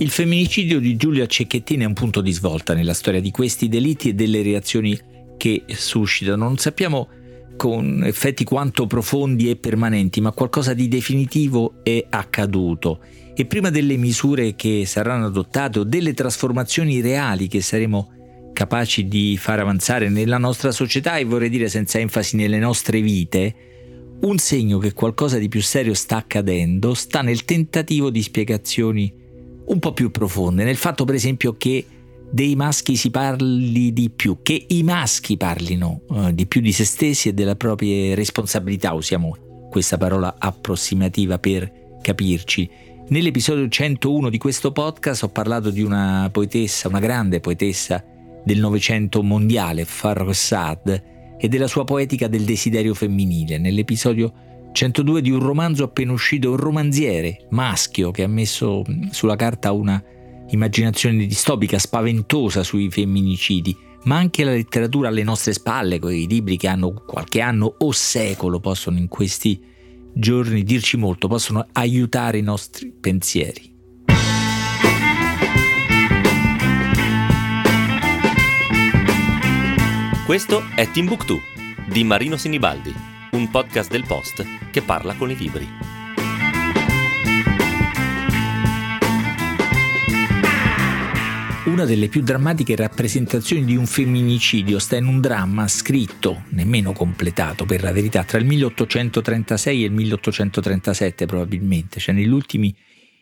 Il femminicidio di Giulia Cecchettin è un punto di svolta nella storia di questi delitti e delle reazioni che suscitano. Non sappiamo con effetti quanto profondi e permanenti, ma qualcosa di definitivo è accaduto. E prima delle misure che saranno adottate o delle trasformazioni reali che saremo capaci di far avanzare nella nostra società e vorrei dire senza enfasi nelle nostre vite, un segno che qualcosa di più serio sta accadendo sta nel tentativo di spiegazioni un po' più profonde, nel fatto per esempio che dei maschi si parli di più, che i maschi parlino uh, di più di se stessi e delle proprie responsabilità, usiamo questa parola approssimativa per capirci. Nell'episodio 101 di questo podcast ho parlato di una poetessa, una grande poetessa del Novecento mondiale, Farrokh Sad, e della sua poetica del desiderio femminile. Nell'episodio 102 di un romanzo appena uscito, un romanziere maschio che ha messo sulla carta una immaginazione distopica spaventosa sui femminicidi, ma anche la letteratura alle nostre spalle, quei libri che hanno qualche anno o secolo possono in questi giorni dirci molto, possono aiutare i nostri pensieri. Questo è Timbuktu di Marino Sinibaldi, un podcast del Post che parla con i libri. Una delle più drammatiche rappresentazioni di un femminicidio sta in un dramma scritto, nemmeno completato per la verità, tra il 1836 e il 1837 probabilmente, cioè negli ultimi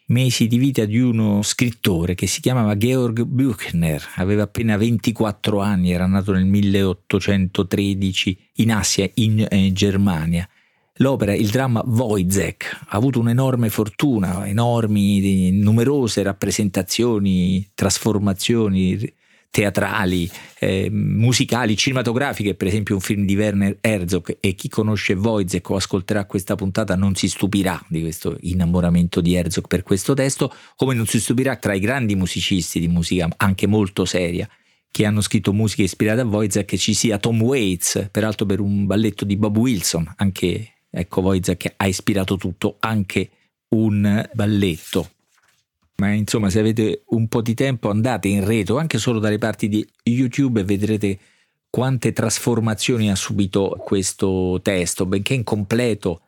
mesi di vita di uno scrittore che si chiamava Georg Büchner, aveva appena 24 anni, era nato nel 1813 in Asia, in eh, Germania. L'opera, il dramma Wojciech, ha avuto un'enorme fortuna, enormi, numerose rappresentazioni, trasformazioni, teatrali, eh, musicali, cinematografiche, per esempio un film di Werner Herzog e chi conosce Wojciech o ascolterà questa puntata non si stupirà di questo innamoramento di Herzog per questo testo, come non si stupirà tra i grandi musicisti di musica anche molto seria che hanno scritto musiche ispirate a Wojciech ci sia Tom Waits, peraltro per un balletto di Bob Wilson, anche ecco Wojciech ha ispirato tutto, anche un balletto ma insomma se avete un po' di tempo andate in rete o anche solo dalle parti di YouTube e vedrete quante trasformazioni ha subito questo testo, benché incompleto,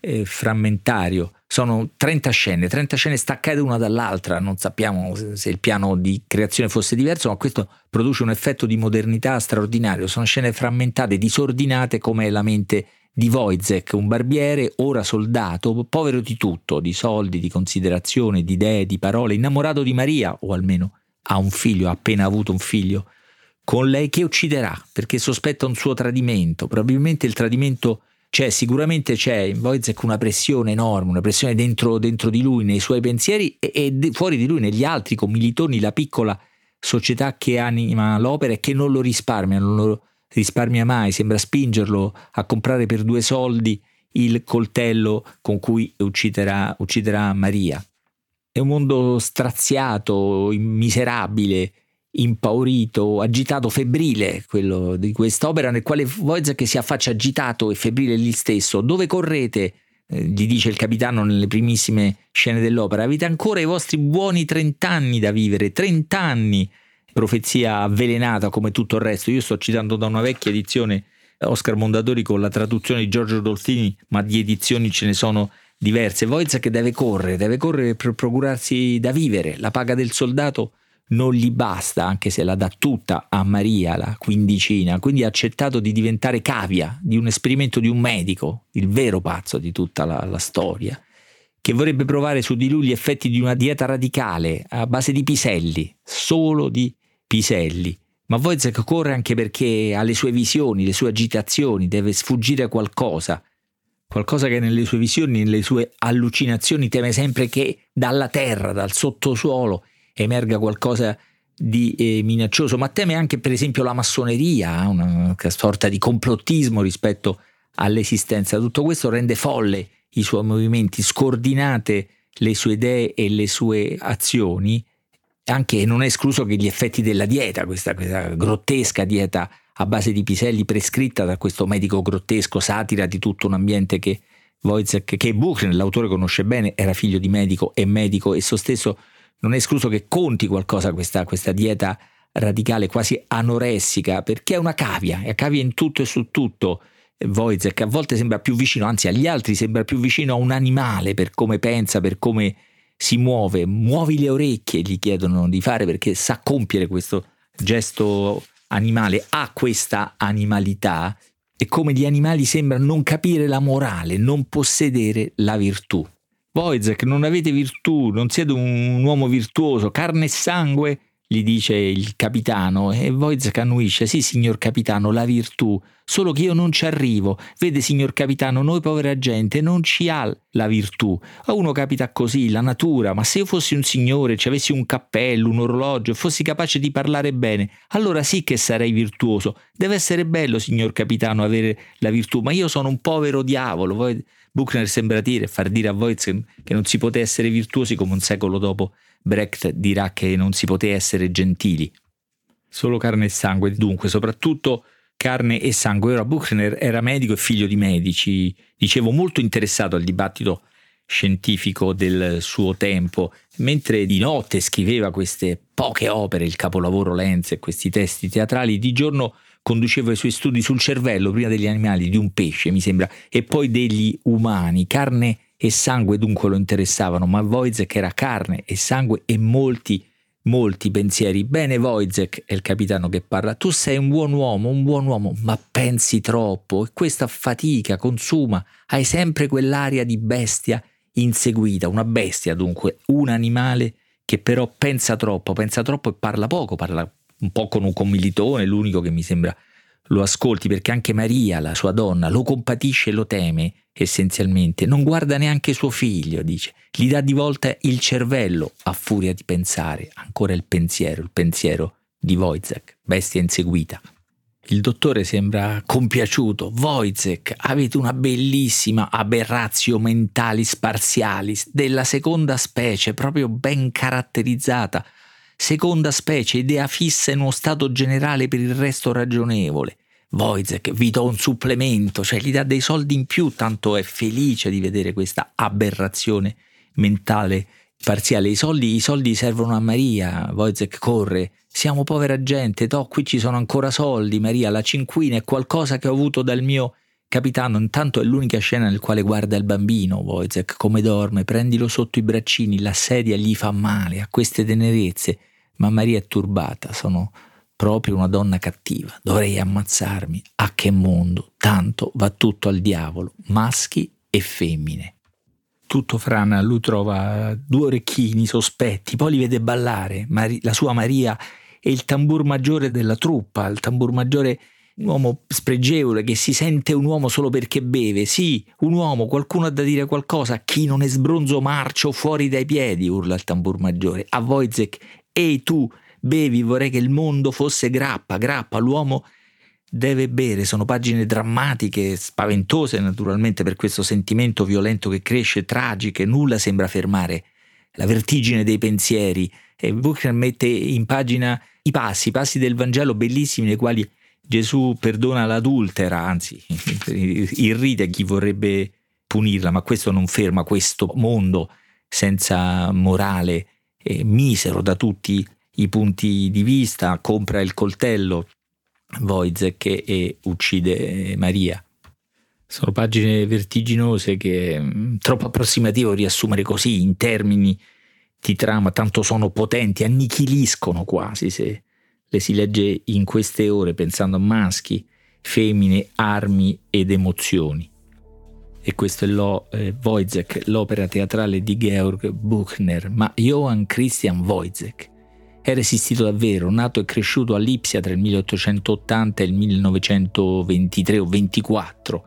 e frammentario. Sono 30 scene, 30 scene staccate una dall'altra, non sappiamo se il piano di creazione fosse diverso, ma questo produce un effetto di modernità straordinario. Sono scene frammentate, disordinate come la mente di Wojciech, un barbiere, ora soldato, povero di tutto, di soldi, di considerazione, di idee, di parole, innamorato di Maria, o almeno ha un figlio, ha appena avuto un figlio, con lei che ucciderà perché sospetta un suo tradimento. Probabilmente il tradimento c'è, sicuramente c'è in Wojciech una pressione enorme, una pressione dentro, dentro di lui, nei suoi pensieri e, e fuori di lui, negli altri commilitoni, la piccola società che anima l'opera e che non lo risparmia, non lo risparmia mai, sembra spingerlo a comprare per due soldi il coltello con cui ucciderà, ucciderà Maria. È un mondo straziato, miserabile, impaurito, agitato, febbrile, quello di quest'opera nel quale Wojciech si affaccia agitato e febbrile lì stesso. Dove correte? Eh, gli dice il capitano nelle primissime scene dell'opera. Avete ancora i vostri buoni trent'anni da vivere, trent'anni profezia avvelenata come tutto il resto. Io sto citando da una vecchia edizione Oscar Mondadori con la traduzione di Giorgio Dolfini, ma di edizioni ce ne sono diverse. Wojciech deve correre, deve correre per procurarsi da vivere. La paga del soldato non gli basta, anche se la dà tutta a Maria, la quindicina, quindi ha accettato di diventare cavia di un esperimento di un medico, il vero pazzo di tutta la, la storia, che vorrebbe provare su di lui gli effetti di una dieta radicale a base di piselli, solo di Piselli. Ma Wojciech corre anche perché ha le sue visioni, le sue agitazioni, deve sfuggire qualcosa. Qualcosa che nelle sue visioni, nelle sue allucinazioni teme sempre che dalla terra, dal sottosuolo, emerga qualcosa di eh, minaccioso, ma teme anche per esempio la massoneria, una sorta di complottismo rispetto all'esistenza. Tutto questo rende folle i suoi movimenti, scordinate le sue idee e le sue azioni anche non è escluso che gli effetti della dieta, questa, questa grottesca dieta a base di piselli prescritta da questo medico grottesco, satira di tutto un ambiente che Wojciech, che Buchner, l'autore conosce bene, era figlio di medico e medico esso stesso non è escluso che conti qualcosa questa, questa dieta radicale, quasi anoressica, perché è una cavia, è cavia in tutto e su tutto. Wojciech a volte sembra più vicino, anzi agli altri sembra più vicino a un animale per come pensa, per come si muove. Muovi le orecchie, gli chiedono di fare perché sa compiere questo gesto animale, ha questa animalità e come gli animali sembrano non capire la morale, non possedere la virtù. Wojciech, non avete virtù, non siete un uomo virtuoso, carne e sangue, gli dice il capitano e Wojciech annuisce, sì signor capitano, la virtù, solo che io non ci arrivo. Vede signor capitano, noi povera gente non ci ha la virtù. A uno capita così, la natura, ma se io fossi un signore, ci avessi un cappello, un orologio e fossi capace di parlare bene, allora sì che sarei virtuoso. Deve essere bello, signor capitano, avere la virtù, ma io sono un povero diavolo. Buchner sembra dire, far dire a Wojciech che non si poté essere virtuosi come un secolo dopo Brecht dirà che non si poteva essere gentili. Solo carne e sangue, dunque, soprattutto carne e sangue. Ora Buchner era medico e figlio di medici, dicevo molto interessato al dibattito scientifico del suo tempo, mentre di notte scriveva queste poche opere, il capolavoro Lenz e questi testi teatrali, di giorno conduceva i suoi studi sul cervello, prima degli animali, di un pesce, mi sembra, e poi degli umani, carne e sangue dunque lo interessavano, ma Wojciech era carne e sangue e molti, molti pensieri. Bene Wojciech, è il capitano che parla, tu sei un buon uomo, un buon uomo, ma pensi troppo e questa fatica consuma, hai sempre quell'aria di bestia inseguita, una bestia dunque, un animale che però pensa troppo, pensa troppo e parla poco, parla un po' con un commilitone, l'unico che mi sembra lo ascolti perché anche Maria, la sua donna, lo compatisce e lo teme essenzialmente. Non guarda neanche suo figlio, dice. Gli dà di volta il cervello a furia di pensare. Ancora il pensiero, il pensiero di Wojciech, bestia inseguita. Il dottore sembra compiaciuto. Wojciech, avete una bellissima aberrazio mentalis parzialis della seconda specie, proprio ben caratterizzata Seconda specie, idea fissa in uno stato generale per il resto ragionevole. Wojciech vi do un supplemento, cioè gli dà dei soldi in più, tanto è felice di vedere questa aberrazione mentale parziale. I soldi, i soldi servono a Maria, Wojciech corre. Siamo povera gente, to, qui ci sono ancora soldi, Maria, la cinquina è qualcosa che ho avuto dal mio capitano. Intanto è l'unica scena nel quale guarda il bambino, Wojciech, come dorme, prendilo sotto i braccini, la sedia gli fa male, a queste tenerezze ma Maria è turbata, sono proprio una donna cattiva, dovrei ammazzarmi. A che mondo, tanto va tutto al diavolo, maschi e femmine. Tutto frana, lui trova due orecchini sospetti, poi li vede ballare, la sua Maria è il tambur maggiore della truppa, il tambur maggiore un uomo spregevole che si sente un uomo solo perché beve. Sì, un uomo, qualcuno ha da dire qualcosa. Chi non è sbronzo marcio fuori dai piedi, urla il tambur maggiore. A Wojciech Ehi tu, bevi, vorrei che il mondo fosse grappa, grappa, l'uomo deve bere. Sono pagine drammatiche, spaventose naturalmente per questo sentimento violento che cresce, tragiche, nulla sembra fermare la vertigine dei pensieri. E Buchner mette in pagina i passi, i passi del Vangelo bellissimi nei quali Gesù perdona l'adultera, anzi irride chi vorrebbe punirla, ma questo non ferma questo mondo senza morale eh, misero da tutti i punti di vista, compra il coltello Wojciech e uccide Maria. Sono pagine vertiginose che è mm, troppo approssimativo riassumere così in termini di trama, tanto sono potenti, annichiliscono quasi se le si legge in queste ore pensando a maschi, femmine, armi ed emozioni e questo è lo, eh, Wojciech, l'opera teatrale di Georg Buchner, ma Johann Christian Wojciech era esistito davvero, nato e cresciuto a Lipsia tra il 1880 e il 1923 o 24.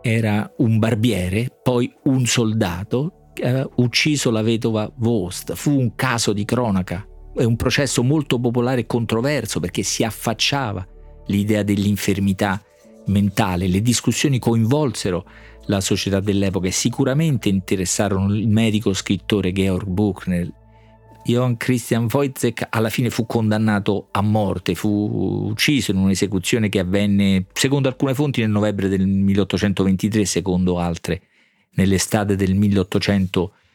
Era un barbiere, poi un soldato che aveva ucciso la vedova Vost. Fu un caso di cronaca, è un processo molto popolare e controverso perché si affacciava l'idea dell'infermità mentale. Le discussioni coinvolsero la società dell'epoca e sicuramente interessarono il medico scrittore Georg Buchner. Johann Christian Wojciech alla fine fu condannato a morte, fu ucciso in un'esecuzione che avvenne, secondo alcune fonti, nel novembre del 1823, secondo altre nell'estate del 1824.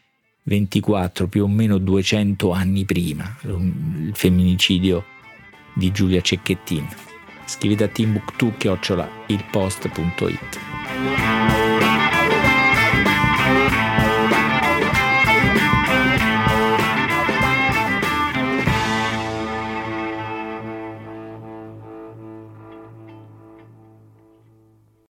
24 più o meno 200 anni prima, il femminicidio di Giulia Cecchettin. Scrivete a timbuktu-ilpost.it